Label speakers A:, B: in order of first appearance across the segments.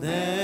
A: 내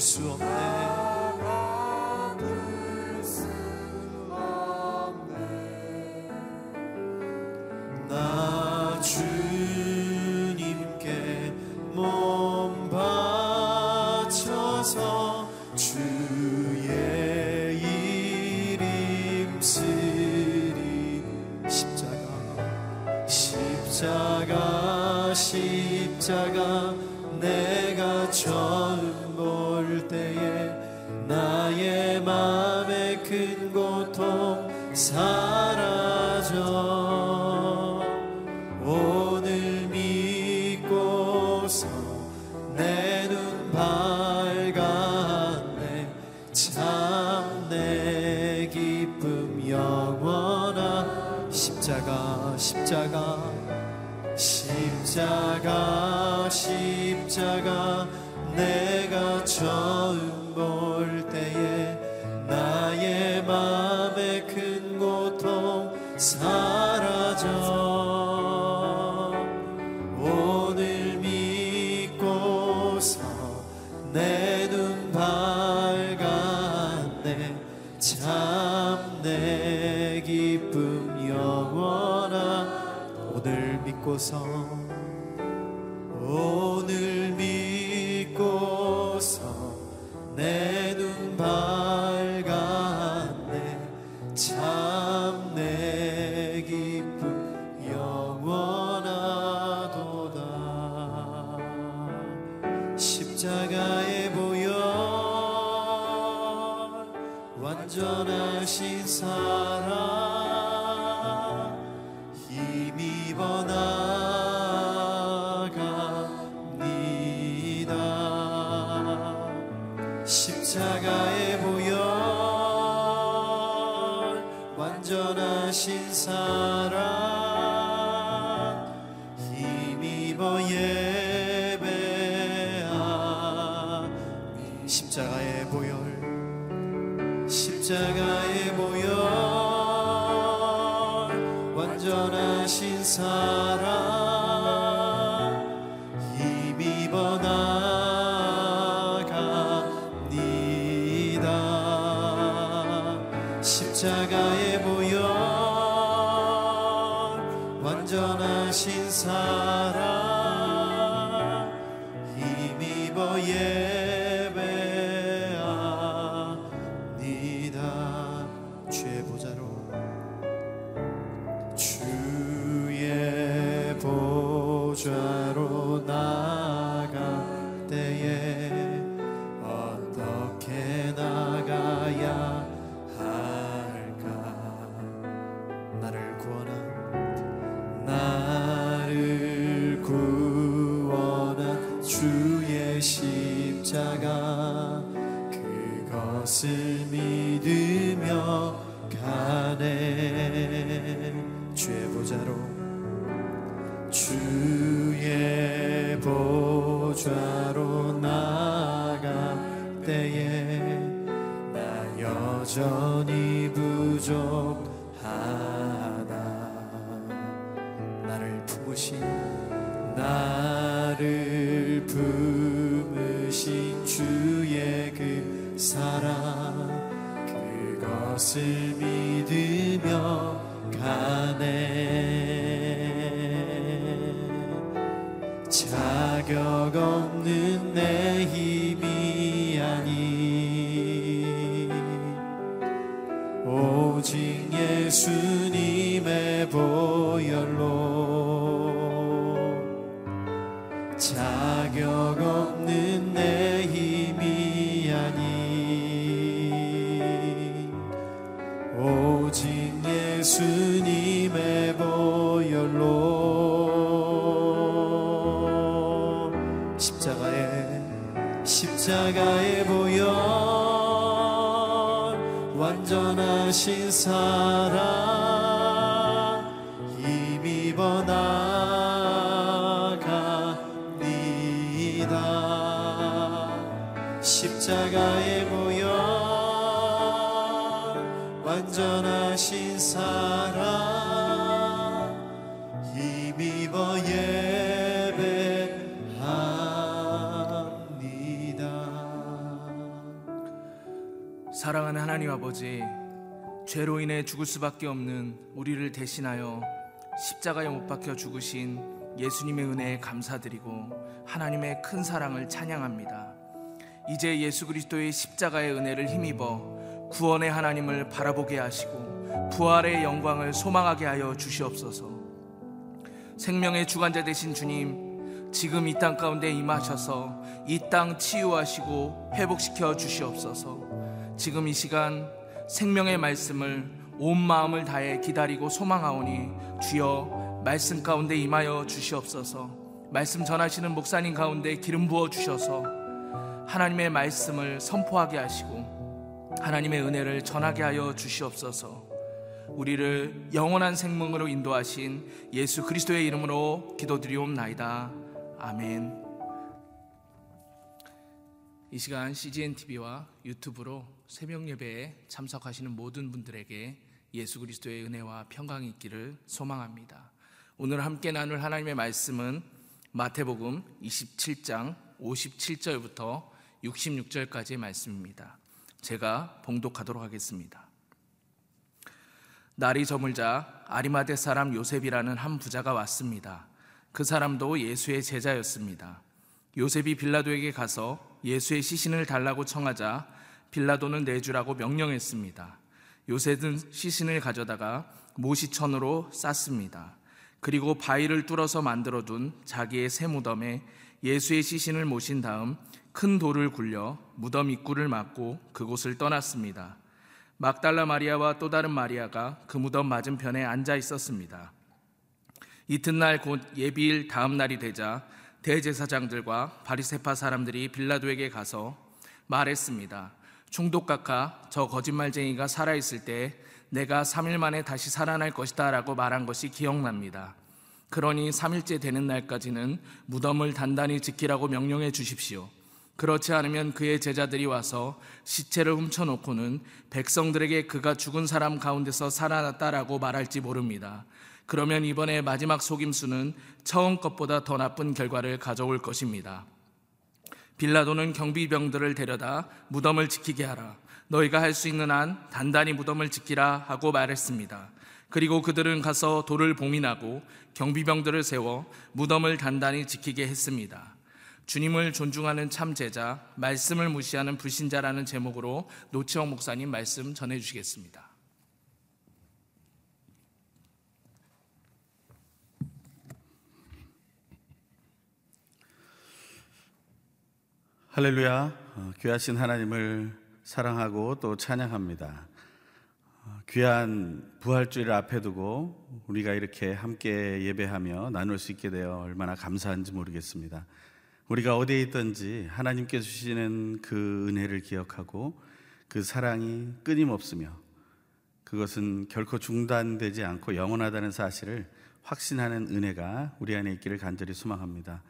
A: sur terre. 십자가 십자가 내가 처음 볼 때에 나의 마음의 큰 고통 사라져. 오늘 믿고서 내 눈 밝았네. 참 내 기쁨 영원한 오늘 믿고서 하신 사랑 힘입어 예배하니 십자가의 보혈 십자가 예수님의 보혈로 십자가의 십자가의 보혈 완전하신 사랑
B: 아버지, 죄로 인해 죽을 수밖에 없는 우리를 대신하여 십자가에 못 박혀 죽으신 예수님의 은혜에 감사드리고 하나님의 큰 사랑을 찬양합니다. 이제 예수 그리스도의 십자가의 은혜를 힘입어 구원의 하나님을 바라보게 하시고 부활의 영광을 소망하게 하여 주시옵소서. 생명의 주관자 되신 주님, 지금 이 땅 가운데 임하셔서 이 땅 치유하시고 회복시켜 주시옵소서. 지금 이 시간 생명의 말씀을 온 마음을 다해 기다리고 소망하오니 주여 말씀 가운데 임하여 주시옵소서. 말씀 전하시는 목사님 가운데 기름 부어 주셔서 하나님의 말씀을 선포하게 하시고 하나님의 은혜를 전하게 하여 주시옵소서. 우리를 영원한 생명으로 인도하신 예수 그리스도의 이름으로 기도드리옵나이다. 아멘. 이 시간 CGN TV와 유튜브로 새벽 예배에 참석하시는 모든 분들에게 예수 그리스도의 은혜와 평강이 있기를 소망합니다. 오늘 함께 나눌 하나님의 말씀은 마태복음 27장 57절부터 66절까지의 말씀입니다. 제가 봉독하도록 하겠습니다. 날이 저물자 아리마대 사람 요셉이라는 한 부자가 왔습니다. 그 사람도 예수의 제자였습니다. 요셉이 빌라도에게 가서 예수의 시신을 달라고 청하자 빌라도는 내주라고 명령했습니다. 요셉은 시신을 가져다가 모시천으로 쌌습니다. 그리고 바위를 뚫어서 만들어둔 자기의 새 무덤에 예수의 시신을 모신 다음 큰 돌을 굴려 무덤 입구를 막고 그곳을 떠났습니다. 막달라 마리아와 또 다른 마리아가 그 무덤 맞은편에 앉아 있었습니다. 이튿날 곧 예비일 다음 날이 되자 대제사장들과 바리세파 사람들이 빌라도에게 가서 말했습니다. 총독각하 저 거짓말쟁이가 살아있을 때 내가 3일 만에 다시 살아날 것이다 라고 말한 것이 기억납니다. 그러니 3일째 되는 날까지는 무덤을 단단히 지키라고 명령해 주십시오. 그렇지 않으면 그의 제자들이 와서 시체를 훔쳐놓고는 백성들에게 그가 죽은 사람 가운데서 살아났다라고 말할지 모릅니다. 그러면 이번에 마지막 속임수는 처음 것보다 더 나쁜 결과를 가져올 것입니다. 빌라도는 경비병들을 데려다 무덤을 지키게 하라. 너희가 할 수 있는 한 단단히 무덤을 지키라 하고 말했습니다. 그리고 그들은 가서 돌을 봉인하고 경비병들을 세워 무덤을 단단히 지키게 했습니다. 주님을 존중하는 참 제자, 말씀을 무시하는 불신자라는 제목으로 노치영 목사님 말씀 전해 주시겠습니다.
C: 할렐루야. 어, 귀하신 하나님을 사랑하고 또 찬양합니다. 어, 귀한 부활주의를 앞에 두고 우리가 이렇게 함께 예배하며 나눌 수 있게 되어 얼마나 감사한지 모르겠습니다. 우리가 어디에 있든지 하나님께 주시는 그 은혜를 기억하고 그 사랑이 끊임없으며 그것은 결코 중단되지 않고 영원하다는 사실을 확신하는 은혜가 우리 안에 있기를 간절히 소망합니다.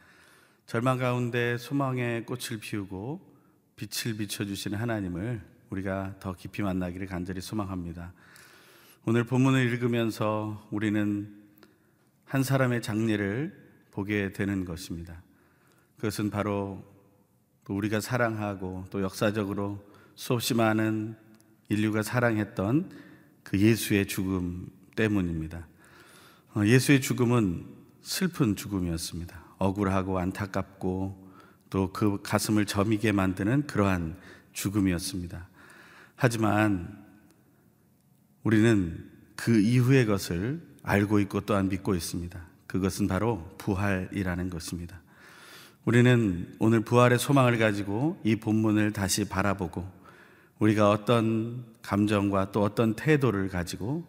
C: 절망 가운데 소망의 꽃을 피우고 빛을 비춰주시는 하나님을 우리가 더 깊이 만나기를 간절히 소망합니다. 오늘 본문을 읽으면서 우리는 한 사람의 장례를 보게 되는 것입니다. 그것은 바로 우리가 사랑하고 또 역사적으로 수없이 많은 인류가 사랑했던 그 예수의 죽음 때문입니다. 어, 예수의 죽음은 슬픈 죽음이었습니다. 억울하고 안타깝고 또 그 가슴을 저미게 만드는 그러한 죽음이었습니다. 하지만 우리는 그 이후의 것을 알고 있고 또한 믿고 있습니다. 그것은 바로 부활이라는 것입니다. 우리는 오늘 부활의 소망을 가지고 이 본문을 다시 바라보고 우리가 어떤 감정과 또 어떤 태도를 가지고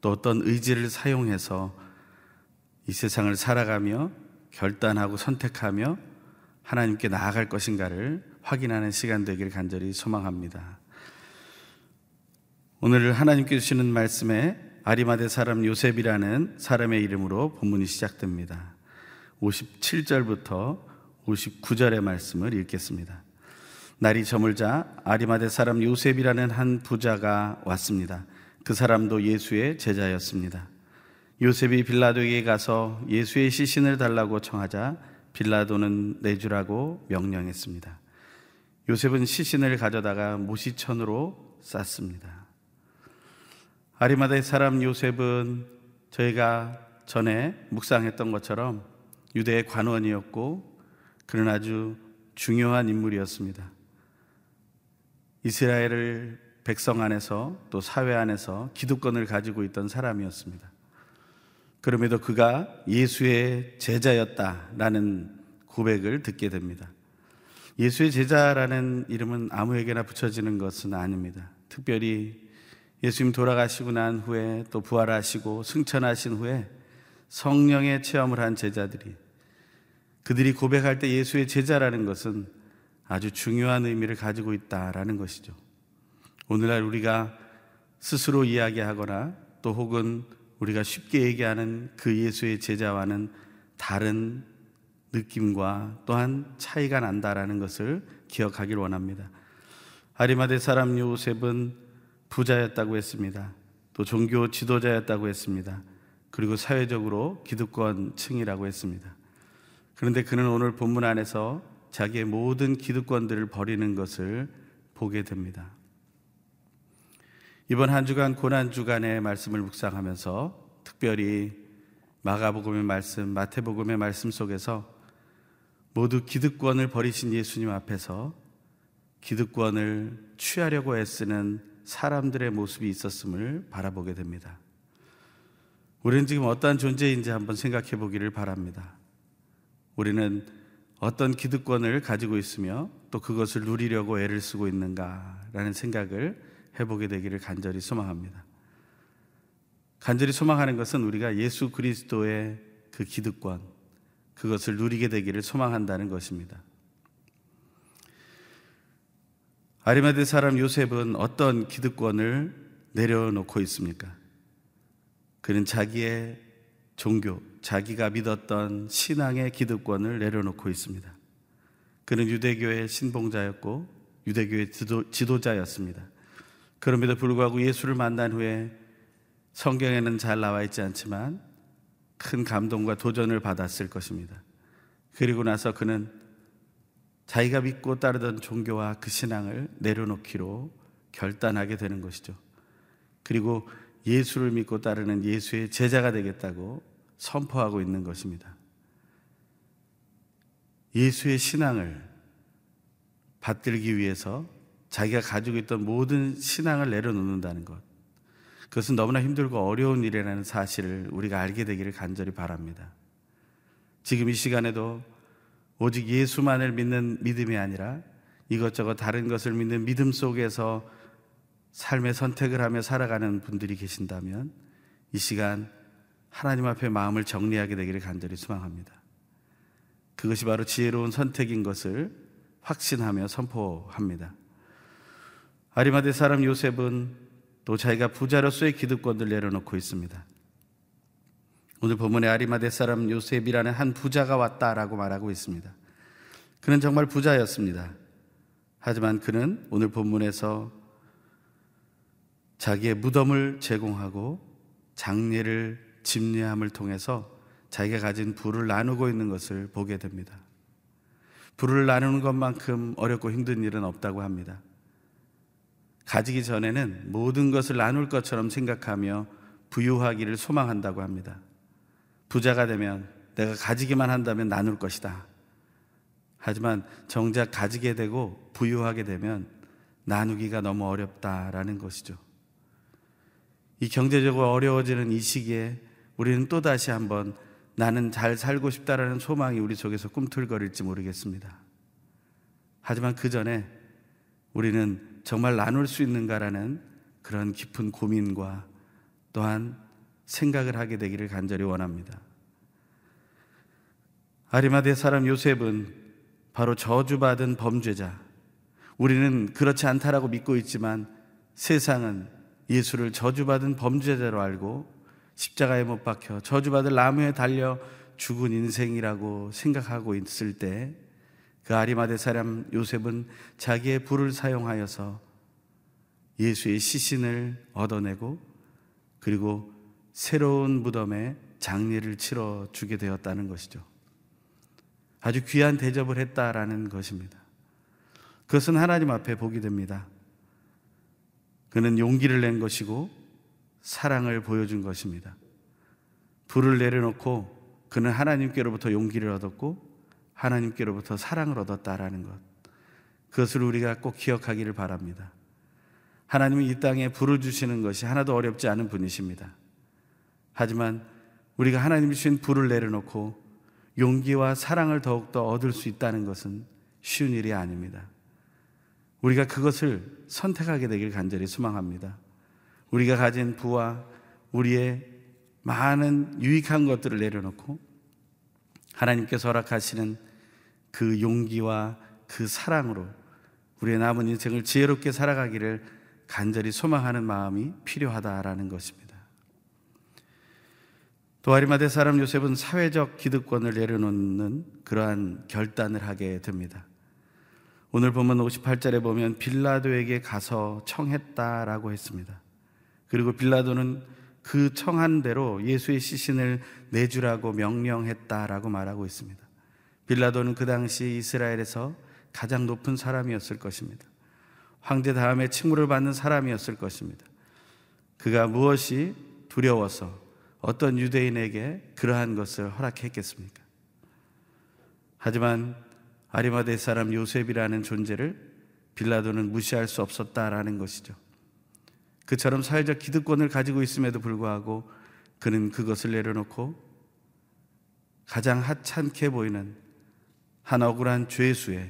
C: 또 어떤 의지를 사용해서 이 세상을 살아가며 결단하고 선택하며 하나님께 나아갈 것인가를 확인하는 시간 되기를 간절히 소망합니다. 오늘 하나님께 주시는 말씀에 아리마대 사람 요셉이라는 사람의 이름으로 본문이 시작됩니다. 57절부터 59절의 말씀을 읽겠습니다. 날이 저물자 아리마대 사람 요셉이라는 한 부자가 왔습니다. 그 사람도 예수의 제자였습니다. 요셉이 빌라도에게 가서 예수의 시신을 달라고 청하자 빌라도는 내주라고 명령했습니다. 요셉은 시신을 가져다가 모시천으로 쌌습니다. 아리마다의 사람 요셉은 저희가 전에 묵상했던 것처럼 유대의 관원이었고 그는 아주 중요한 인물이었습니다. 이스라엘을 백성 안에서 또 사회 안에서 기득권을 가지고 있던 사람이었습니다. 그럼에도 그가 예수의 제자였다라는 고백을 듣게 됩니다. 예수의 제자라는 이름은 아무에게나 붙여지는 것은 아닙니다. 특별히 예수님 돌아가시고 난 후에 또 부활하시고 승천하신 후에 성령의 체험을 한 제자들이 그들이 고백할 때 예수의 제자라는 것은 아주 중요한 의미를 가지고 있다라는 것이죠. 오늘날 우리가 스스로 이야기하거나 또 혹은 우리가 쉽게 얘기하는 그 예수의 제자와는 다른 느낌과 또한 차이가 난다라는 것을 기억하길 원합니다. 아리마대 사람 요셉은 부자였다고 했습니다. 또 종교 지도자였다고 했습니다. 그리고 사회적으로 기득권층이라고 했습니다. 그런데 그는 오늘 본문 안에서 자기의 모든 기득권들을 버리는 것을 보게 됩니다. 이번 한 주간 고난 주간의 말씀을 묵상하면서 특별히 마가복음의 말씀, 마태복음의 말씀 속에서 모두 기득권을 버리신 예수님 앞에서 기득권을 취하려고 애쓰는 사람들의 모습이 있었음을 바라보게 됩니다. 우리는 지금 어떠한 존재인지 한번 생각해 보기를 바랍니다. 우리는 어떤 기득권을 가지고 있으며 또 그것을 누리려고 애를 쓰고 있는가라는 생각을 해보게 되기를 간절히 소망합니다. 간절히 소망하는 것은 우리가 예수 그리스도의 그 기득권, 그것을 누리게 되기를 소망한다는 것입니다. 아리마대 사람 요셉은 어떤 기득권을 내려놓고 있습니까? 그는 자기의 종교, 자기가 믿었던 신앙의 기득권을 내려놓고 있습니다. 그는 유대교의 신봉자였고 유대교의 지도, 지도자였습니다. 그럼에도 불구하고 예수를 만난 후에 성경에는 잘 나와 있지 않지만 큰 감동과 도전을 받았을 것입니다. 그리고 나서 그는 자기가 믿고 따르던 종교와 그 신앙을 내려놓기로 결단하게 되는 것이죠. 그리고 예수를 믿고 따르는 예수의 제자가 되겠다고 선포하고 있는 것입니다. 예수의 신앙을 받들기 위해서 자기가 가지고 있던 모든 신앙을 내려놓는다는 것. 그것은 너무나 힘들고 어려운 일이라는 사실을 우리가 알게 되기를 간절히 바랍니다. 지금 이 시간에도 오직 예수만을 믿는 믿음이 아니라 이것저것 다른 것을 믿는 믿음 속에서 삶의 선택을 하며 살아가는 분들이 계신다면 이 시간 하나님 앞에 마음을 정리하게 되기를 간절히 소망합니다. 그것이 바로 지혜로운 선택인 것을 확신하며 선포합니다. 아리마대 사람 요셉은 또 자기가 부자로서의 기득권을 내려놓고 있습니다. 오늘 본문에 아리마대 사람 요셉이라는 한 부자가 왔다라고 말하고 있습니다. 그는 정말 부자였습니다. 하지만 그는 오늘 본문에서 자기의 무덤을 제공하고 장례를 집례함을 통해서 자기가 가진 부를 나누고 있는 것을 보게 됩니다. 부를 나누는 것만큼 어렵고 힘든 일은 없다고 합니다. 가지기 전에는 모든 것을 나눌 것처럼 생각하며 부유하기를 소망한다고 합니다. 부자가 되면 내가 가지기만 한다면 나눌 것이다. 하지만 정작 가지게 되고 부유하게 되면 나누기가 너무 어렵다라는 것이죠. 이 경제적으로 어려워지는 이 시기에 우리는 또다시 한번 나는 잘 살고 싶다라는 소망이 우리 속에서 꿈틀거릴지 모르겠습니다. 하지만 그 전에 우리는 정말 나눌 수 있는가라는 그런 깊은 고민과 또한 생각을 하게 되기를 간절히 원합니다. 아리마대 사람 요셉은 바로 저주받은 범죄자. 우리는 그렇지 않다라고 믿고 있지만 세상은 예수를 저주받은 범죄자로 알고 십자가에 못 박혀 저주받을 나무에 달려 죽은 인생이라고 생각하고 있을 때 그 아리마대 사람 요셉은 자기의 불을 사용하여서 예수의 시신을 얻어내고 그리고 새로운 무덤에 장례를 치러 주게 되었다는 것이죠. 아주 귀한 대접을 했다라는 것입니다. 그것은 하나님 앞에 보게 됩니다. 그는 용기를 낸 것이고 사랑을 보여준 것입니다. 불을 내려놓고 그는 하나님께로부터 용기를 얻었고 하나님께로부터 사랑을 얻었다라는 것. 그것을 우리가 꼭 기억하기를 바랍니다. 하나님은 이 땅에 불을 주시는 것이 하나도 어렵지 않은 분이십니다. 하지만 우리가 하나님이 주신 불을 내려놓고 용기와 사랑을 더욱더 얻을 수 있다는 것은 쉬운 일이 아닙니다. 우리가 그것을 선택하게 되길 간절히 소망합니다. 우리가 가진 부와 우리의 많은 유익한 것들을 내려놓고 하나님께서 허락하시는 그 용기와 그 사랑으로 우리의 남은 인생을 지혜롭게 살아가기를 간절히 소망하는 마음이 필요하다라는 것입니다. 또 아리마대 사람 요셉은 사회적 기득권을 내려놓는 그러한 결단을 하게 됩니다. 오늘 보면 58절에 보면 빌라도에게 가서 청했다라고 했습니다. 그리고 빌라도는 그 청한 대로 예수의 시신을 내주라고 명령했다라고 말하고 있습니다. 빌라도는 그 당시 이스라엘에서 가장 높은 사람이었을 것입니다. 황제 다음에 칭호를 받는 사람이었을 것입니다. 그가 무엇이 두려워서 어떤 유대인에게 그러한 것을 허락했겠습니까? 하지만 아리마대 사람 요셉이라는 존재를 빌라도는 무시할 수 없었다라는 것이죠. 그처럼 사회적 기득권을 가지고 있음에도 불구하고 그는 그것을 내려놓고 가장 하찮게 보이는 한 억울한 죄수의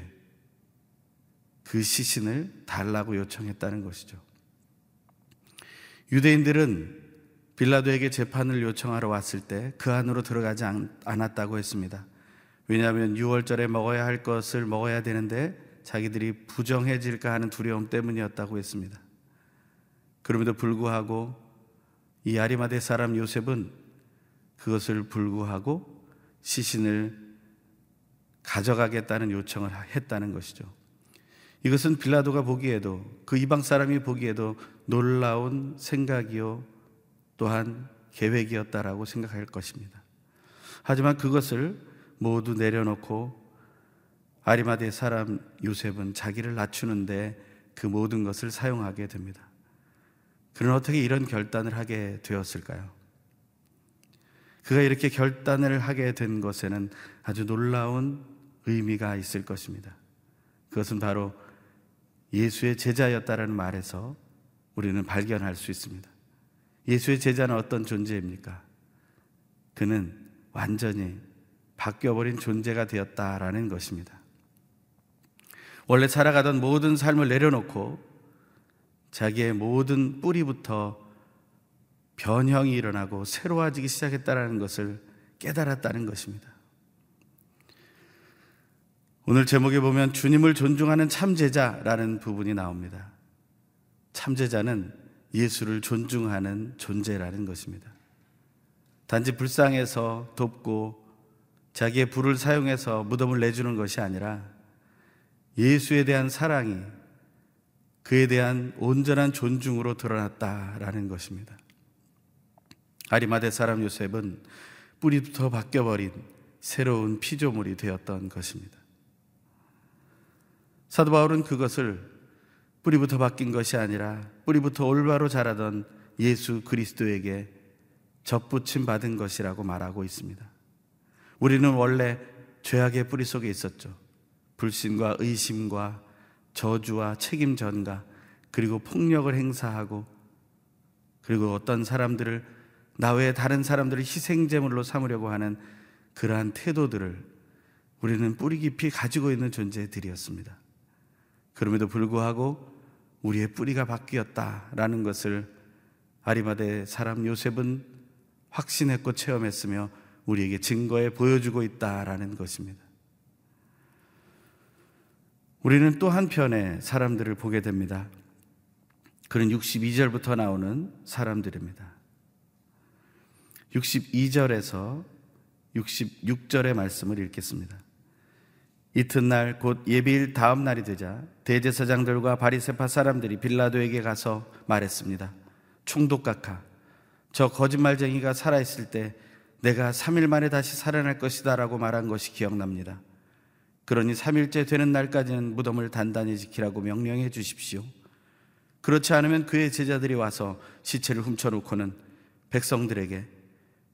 C: 그 시신을 달라고 요청했다는 것이죠. 유대인들은 빌라도에게 재판을 요청하러 왔을 때 그 안으로 들어가지 않았다고 했습니다. 왜냐하면 6월절에 먹어야 할 것을 먹어야 되는데 자기들이 부정해질까 하는 두려움 때문이었다고 했습니다. 그럼에도 불구하고 이 아리마대 사람 요셉은 그것을 불구하고 시신을 가져가겠다는 요청을 했다는 것이죠. 이것은 빌라도가 보기에도 그 이방 사람이 보기에도 놀라운 생각이요 또한 계획이었다라고 생각할 것입니다. 하지만 그것을 모두 내려놓고 아리마대 사람 요셉은 자기를 낮추는데 그 모든 것을 사용하게 됩니다. 그는 어떻게 이런 결단을 하게 되었을까요? 그가 이렇게 결단을 하게 된 것에는 아주 놀라운 의미가 있을 것입니다. 그것은 바로 예수의 제자였다라는 말에서 우리는 발견할 수 있습니다. 예수의 제자는 어떤 존재입니까? 그는 완전히 바뀌어버린 존재가 되었다라는 것입니다. 원래 살아가던 모든 삶을 내려놓고 자기의 모든 뿌리부터 변형이 일어나고 새로워지기 시작했다는 것을 깨달았다는 것입니다. 오늘 제목에 보면 주님을 존중하는 참제자라는 부분이 나옵니다. 참제자는 예수를 존중하는 존재라는 것입니다. 단지 불쌍해서 돕고 자기의 불을 사용해서 무덤을 내주는 것이 아니라 예수에 대한 사랑이 그에 대한 온전한 존중으로 드러났다라는 것입니다. 아리마대 사람 요셉은 뿌리부터 바뀌어버린 새로운 피조물이 되었던 것입니다. 사도 바울은 그것을 뿌리부터 바뀐 것이 아니라 뿌리부터 올바로 자라던 예수 그리스도에게 접붙임 받은 것이라고 말하고 있습니다. 우리는 원래 죄악의 뿌리 속에 있었죠. 불신과 의심과 저주와 책임 전가 그리고 폭력을 행사하고 그리고 어떤 사람들을 나 외에 다른 사람들을 희생제물로 삼으려고 하는 그러한 태도들을 우리는 뿌리 깊이 가지고 있는 존재들이었습니다. 그럼에도 불구하고 우리의 뿌리가 바뀌었다라는 것을 아리마대 사람 요셉은 확신했고 체험했으며 우리에게 증거해 보여주고 있다라는 것입니다. 우리는 또 한편의 사람들을 보게 됩니다. 그는 62절부터 나오는 사람들입니다. 62절에서 66절의 말씀을 읽겠습니다. 이튿날 곧 예비일 다음 날이 되자 대제사장들과 바리세파 사람들이 빌라도에게 가서 말했습니다. 총독각하, 저 거짓말쟁이가 살아있을 때 내가 3일 만에 다시 살아날 것이다 라고 말한 것이 기억납니다. 그러니 3일째 되는 날까지는 무덤을 단단히 지키라고 명령해 주십시오. 그렇지 않으면 그의 제자들이 와서 시체를 훔쳐놓고는 백성들에게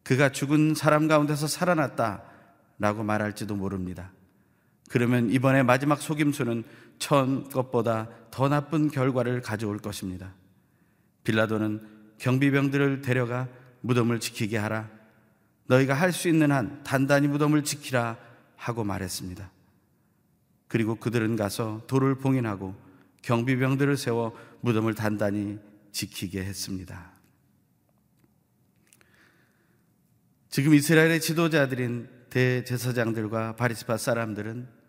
C: 그가 죽은 사람 가운데서 살아났다 라고 말할지도 모릅니다. 그러면 이번에 마지막 속임수는 처음 것보다 더 나쁜 결과를 가져올 것입니다. 빌라도는 경비병들을 데려가 무덤을 지키게 하라. 너희가 할 수 있는 한 단단히 무덤을 지키라 하고 말했습니다. 그리고 그들은 가서 돌을 봉인하고 경비병들을 세워 무덤을 단단히 지키게 했습니다. 지금 이스라엘의 지도자들인 대제사장들과 바리스파 사람들은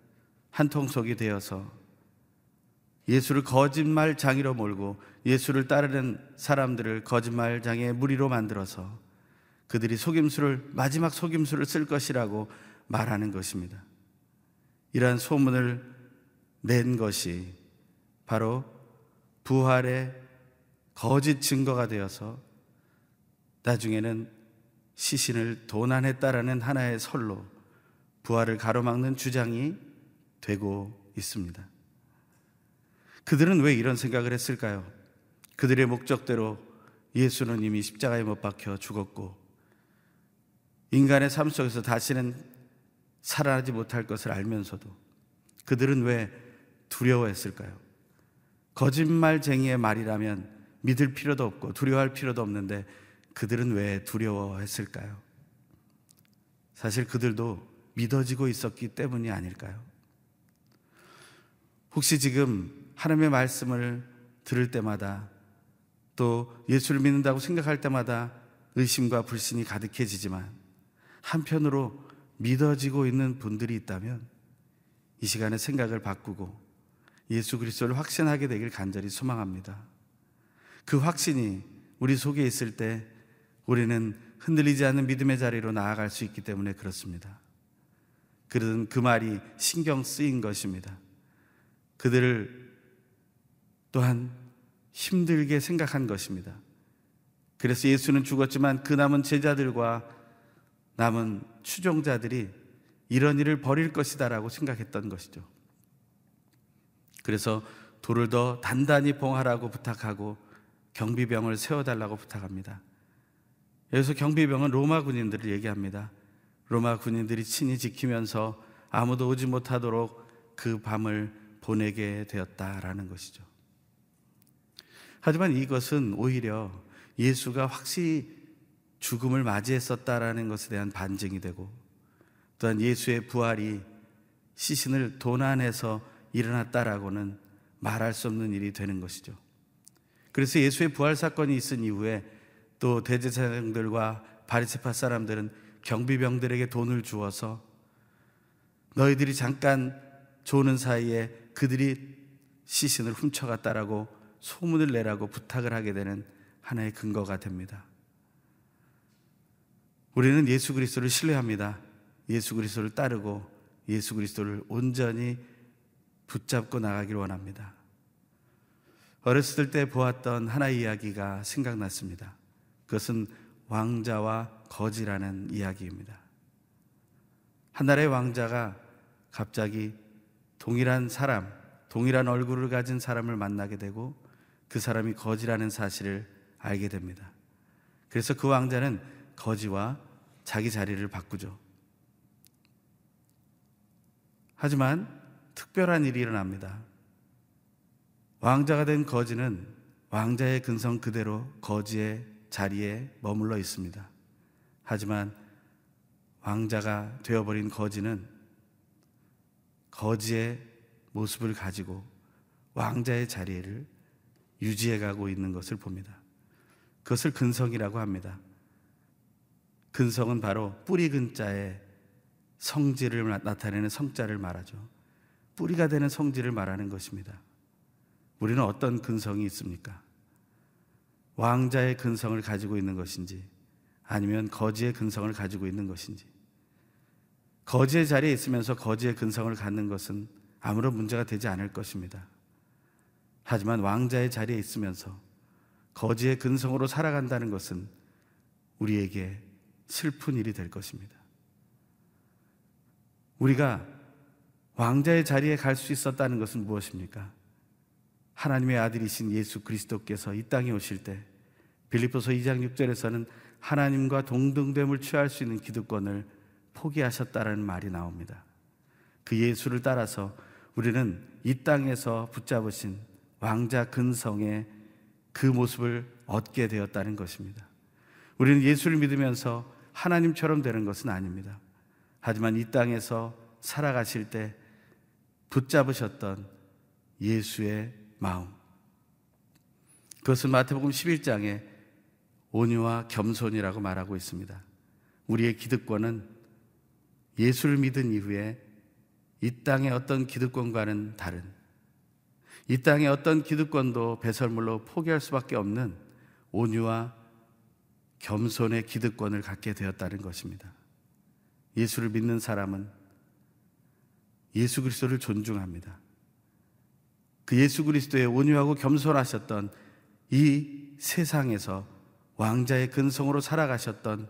C: 한통속이 되어서 예수를 거짓말 장이로 몰고 예수를 따르는 사람들을 거짓말 장의 무리로 만들어서 그들이 속임수를 마지막 속임수를 쓸 것이라고 말하는 것입니다. 이러한 소문을 낸 것이 바로 부활의 거짓 증거가 되어서 나중에는 시신을 도난했다라는 하나의 설로 부활을 가로막는 주장이 되고 있습니다. 그들은 왜 이런 생각을 했을까요? 그들의 목적대로 예수는 이미 십자가에 못 박혀 죽었고 인간의 삶 속에서 다시는 살아나지 못할 것을 알면서도 그들은 왜 두려워했을까요? 거짓말쟁이의 말이라면 믿을 필요도 없고 두려워할 필요도 없는데 그들은 왜 두려워했을까요? 사실 그들도 믿어지고 있었기 때문이 아닐까요? 혹시 지금 하나님의 말씀을 들을 때마다 또 예수를 믿는다고 생각할 때마다 의심과 불신이 가득해지지만 한편으로 믿어지고 있는 분들이 있다면 이 시간에 생각을 바꾸고 예수 그리스도를 확신하게 되길 간절히 소망합니다. 그 확신이 우리 속에 있을 때 우리는 흔들리지 않는 믿음의 자리로 나아갈 수 있기 때문에 그렇습니다. 그런 그 말이 신경 쓰인 것입니다. 그들을 또한 힘들게 생각한 것입니다. 그래서 예수는 죽었지만 그 남은 제자들과 남은 추종자들이 이런 일을 벌일 것이다라고 생각했던 것이죠. 그래서 돌을 더 단단히 봉하라고 부탁하고 경비병을 세워달라고 부탁합니다. 여기서 경비병은 로마 군인들을 얘기합니다. 로마 군인들이 친히 지키면서 아무도 오지 못하도록 그 밤을 보내게 되었다라는 것이죠. 하지만 이것은 오히려 예수가 확실히 죽음을 맞이했었다라는 것에 대한 반증이 되고 또한 예수의 부활이 시신을 도난해서 일어났다라고는 말할 수 없는 일이 되는 것이죠. 그래서 예수의 부활 사건이 있은 이후에 또 대제사장들과 바리새파 사람들은 경비병들에게 돈을 주어서 너희들이 잠깐 조는 사이에 그들이 시신을 훔쳐갔다라고 소문을 내라고 부탁을 하게 되는 하나의 근거가 됩니다. 우리는 예수 그리스도를 신뢰합니다. 예수 그리스도를 따르고 예수 그리스도를 온전히 붙잡고 나가길 원합니다. 어렸을 때 보았던 하나의 이야기가 생각났습니다. 그것은 왕자와 거지라는 이야기입니다. 하나의 왕자가 갑자기 동일한 사람, 동일한 얼굴을 가진 사람을 만나게 되고 그 사람이 거지라는 사실을 알게 됩니다. 그래서 그 왕자는 거지와 자기 자리를 바꾸죠. 하지만 특별한 일이 일어납니다. 왕자가 된 거지는 왕자의 근성 그대로 거지의 자리에 머물러 있습니다. 하지만 왕자가 되어버린 거지는 거지의 모습을 가지고 왕자의 자리를 유지해 가고 있는 것을 봅니다. 그것을 근성이라고 합니다. 근성은 바로 뿌리 근자의 성질을 나타내는 성자를 말하죠. 뿌리가 되는 성질을 말하는 것입니다. 우리는 어떤 근성이 있습니까? 왕자의 근성을 가지고 있는 것인지 아니면 거지의 근성을 가지고 있는 것인지 거지의 자리에 있으면서 거지의 근성을 갖는 것은 아무런 문제가 되지 않을 것입니다. 하지만 왕자의 자리에 있으면서 거지의 근성으로 살아간다는 것은 우리에게 슬픈 일이 될 것입니다. 우리가 왕자의 자리에 갈 수 있었다는 것은 무엇입니까? 하나님의 아들이신 예수 그리스도께서 이 땅에 오실 때 빌립보서 2장 6절에서는 하나님과 동등됨을 취할 수 있는 기득권을 포기하셨다라는 말이 나옵니다. 그 예수를 따라서 우리는 이 땅에서 붙잡으신 왕자 근성의 그 모습을 얻게 되었다는 것입니다. 우리는 예수를 믿으면서 하나님처럼 되는 것은 아닙니다. 하지만 이 땅에서 살아가실 때 붙잡으셨던 예수의 마음. 그것은 마태복음 11장에 온유와 겸손이라고 말하고 있습니다. 우리의 기득권은 예수를 믿은 이후에 이 땅의 어떤 기득권과는 다른 이 땅의 어떤 기득권도 배설물로 포기할 수밖에 없는 온유와 겸손의 기득권을 갖게 되었다는 것입니다. 예수를 믿는 사람은 예수 그리스도를 존중합니다. 그 예수 그리스도의 온유하고 겸손하셨던 이 세상에서 왕자의 근성으로 살아가셨던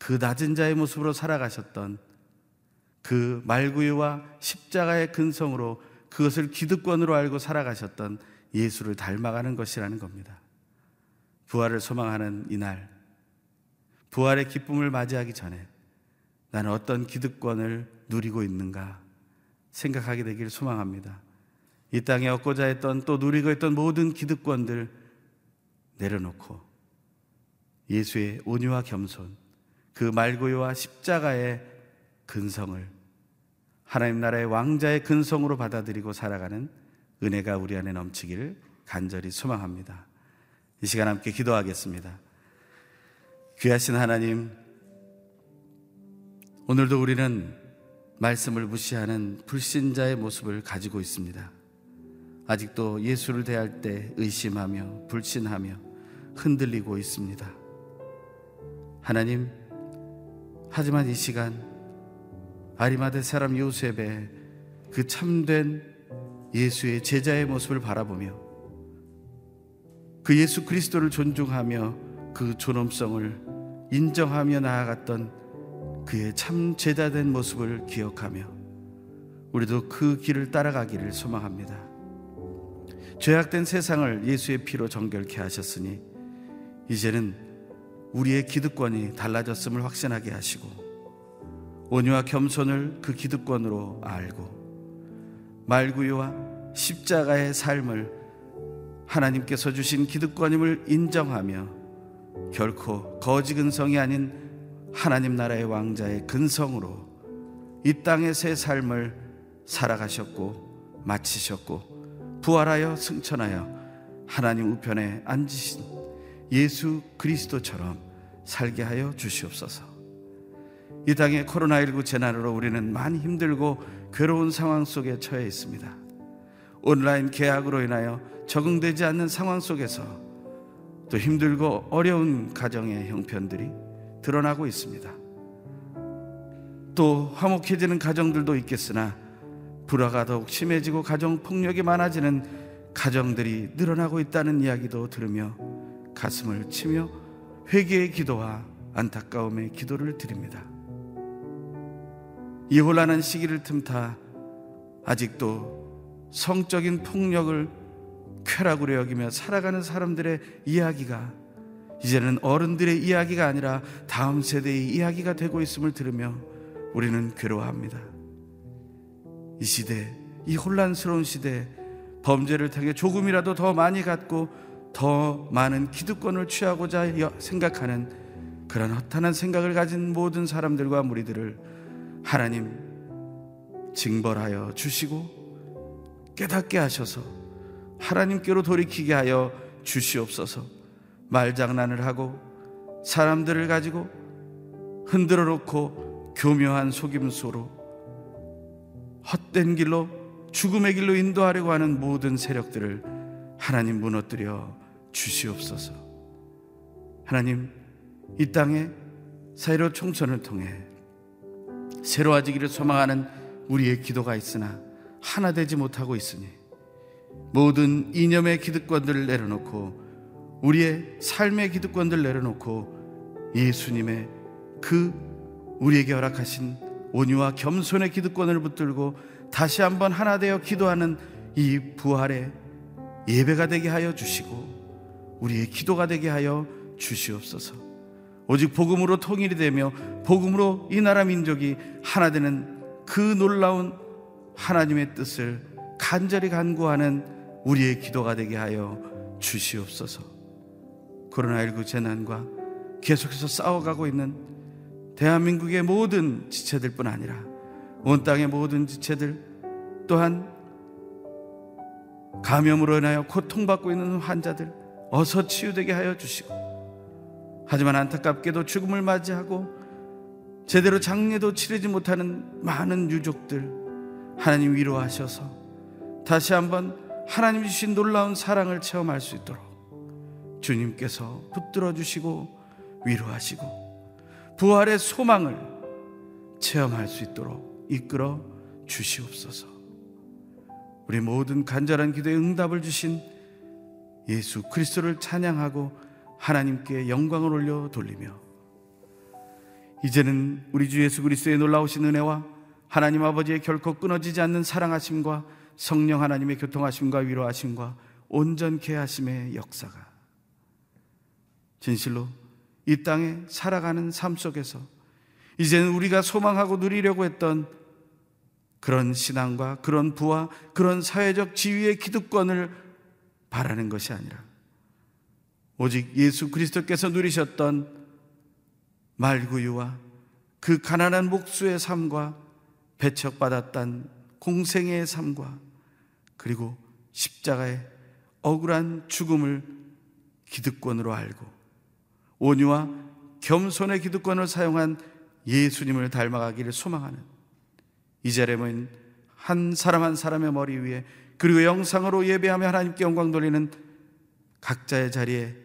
C: 그 낮은 자의 모습으로 살아가셨던 그 말구유와 십자가의 근성으로 그것을 기득권으로 알고 살아가셨던 예수를 닮아가는 것이라는 겁니다. 부활을 소망하는 이날, 부활의 기쁨을 맞이하기 전에 나는 어떤 기득권을 누리고 있는가 생각하게 되기를 소망합니다. 이 땅에 얻고자 했던 또 누리고 있던 모든 기득권들 내려놓고 예수의 온유와 겸손, 그 말고요와 십자가의 근성을 하나님 나라의 왕자의 근성으로 받아들이고 살아가는 은혜가 우리 안에 넘치기를 간절히 소망합니다. 이 시간 함께 기도하겠습니다. 귀하신 하나님, 오늘도 우리는 말씀을 무시하는 불신자의 모습을 가지고 있습니다. 아직도 예수를 대할 때 의심하며 불신하며 흔들리고 있습니다. 하나님, 하지만 이 시간 아리마대 사람 요셉의 그 참된 예수의 제자의 모습을 바라보며 그 예수 그리스도를 존중하며 그 존엄성을 인정하며 나아갔던 그의 참 제자된 모습을 기억하며 우리도 그 길을 따라가기를 소망합니다. 죄악된 세상을 예수의 피로 정결케 하셨으니 이제는 우리의 기득권이 달라졌음을 확신하게 하시고 온유와 겸손을 그 기득권으로 알고 말구유와 십자가의 삶을 하나님께서 주신 기득권임을 인정하며 결코 거지 근성이 아닌 하나님 나라의 왕자의 근성으로 이 땅의 새 삶을 살아가셨고 마치셨고 부활하여 승천하여 하나님 우편에 앉으신 예수 그리스도처럼 살게 하여 주시옵소서. 이 땅의 코로나19 재난으로 우리는 많이 힘들고 괴로운 상황 속에 처해 있습니다. 온라인 계약으로 인하여 적응되지 않는 상황 속에서 또 힘들고 어려운 가정의 형편들이 드러나고 있습니다. 또 화목해지는 가정들도 있겠으나 불화가 더욱 심해지고 가정 폭력이 많아지는 가정들이 늘어나고 있다는 이야기도 들으며 가슴을 치며 회개의 기도와 안타까움의 기도를 드립니다. 이 혼란한 시기를 틈타 아직도 성적인 폭력을 쾌락으로 여기며 살아가는 사람들의 이야기가 이제는 어른들의 이야기가 아니라 다음 세대의 이야기가 되고 있음을 들으며 우리는 괴로워합니다. 이 시대, 이 혼란스러운 시대, 범죄를 통해 조금이라도 더 많이 갖고 더 많은 기득권을 취하고자 생각하는 그런 허탄한 생각을 가진 모든 사람들과 무리들을 하나님 징벌하여 주시고 깨닫게 하셔서 하나님께로 돌이키게 하여 주시옵소서. 말장난을 하고 사람들을 가지고 흔들어 놓고 교묘한 속임수로 헛된 길로 죽음의 길로 인도하려고 하는 모든 세력들을 하나님 무너뜨려 주시옵소서. 하나님, 이 땅에 사이로 총선을 통해 새로워지기를 소망하는 우리의 기도가 있으나 하나 되지 못하고 있으니 모든 이념의 기득권들을 내려놓고 우리의 삶의 기득권들을 내려놓고 예수님의 그 우리에게 허락하신 온유와 겸손의 기득권을 붙들고 다시 한번 하나 되어 기도하는 이 부활의 예배가 되게 하여 주시고 우리의 기도가 되게 하여 주시옵소서. 오직 복음으로 통일이 되며 복음으로 이 나라 민족이 하나 되는 그 놀라운 하나님의 뜻을 간절히 간구하는 우리의 기도가 되게 하여 주시옵소서. 코로나19 재난과 계속해서 싸워가고 있는 대한민국의 모든 지체들뿐 아니라 온 땅의 모든 지체들 또한 감염으로 인하여 고통받고 있는 환자들 어서 치유되게 하여 주시고 하지만 안타깝게도 죽음을 맞이하고 제대로 장례도 치르지 못하는 많은 유족들 하나님 위로하셔서 다시 한번 하나님 주신 놀라운 사랑을 체험할 수 있도록 주님께서 붙들어 주시고 위로하시고 부활의 소망을 체험할 수 있도록 이끌어 주시옵소서. 우리 모든 간절한 기도에 응답을 주신 예수 그리스도를 찬양하고 하나님께 영광을 올려 돌리며 이제는 우리 주 예수 그리스도의 놀라우신 은혜와 하나님 아버지의 결코 끊어지지 않는 사랑하심과 성령 하나님의 교통하심과 위로하심과 온전케 하심의 역사가 진실로 이 땅에 살아가는 삶 속에서 이제는 우리가 소망하고 누리려고 했던 그런 신앙과 그런 부와 그런 사회적 지위의 기득권을 바라는 것이 아니라 오직 예수 그리스도께서 누리셨던 말구유와 그 가난한 목수의 삶과 배척받았던 공생의 삶과 그리고 십자가의 억울한 죽음을 기득권으로 알고 온유와 겸손의 기득권을 사용한 예수님을 닮아가기를 소망하는 이 자리에 모인 한 사람 한 사람의 머리 위에 그리고 영상으로 예배하며 하나님께 영광 돌리는 각자의 자리에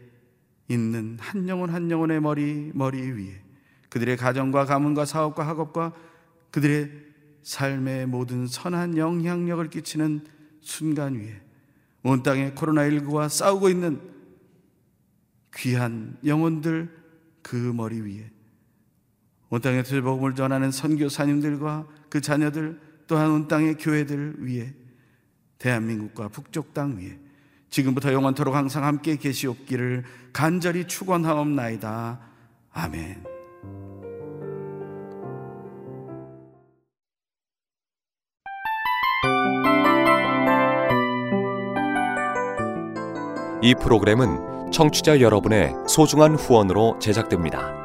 C: 있는 한 영혼 한 영혼의 머리 머리 위에 그들의 가정과 가문과 사업과 학업과 그들의 삶의 모든 선한 영향력을 끼치는 순간 위에 온 땅에 코로나19와 싸우고 있는 귀한 영혼들 그 머리 위에 온 땅에 복음을 전하는 선교사님들과 그 자녀들 또한 온 땅의 교회들 위에 대한민국과 북쪽 땅 위에 지금부터 영원토록 항상 함께 계시옵기를 간절히 축원하옵나이다. 아멘.
D: 이 프로그램은 청취자 여러분의 소중한 후원으로 제작됩니다.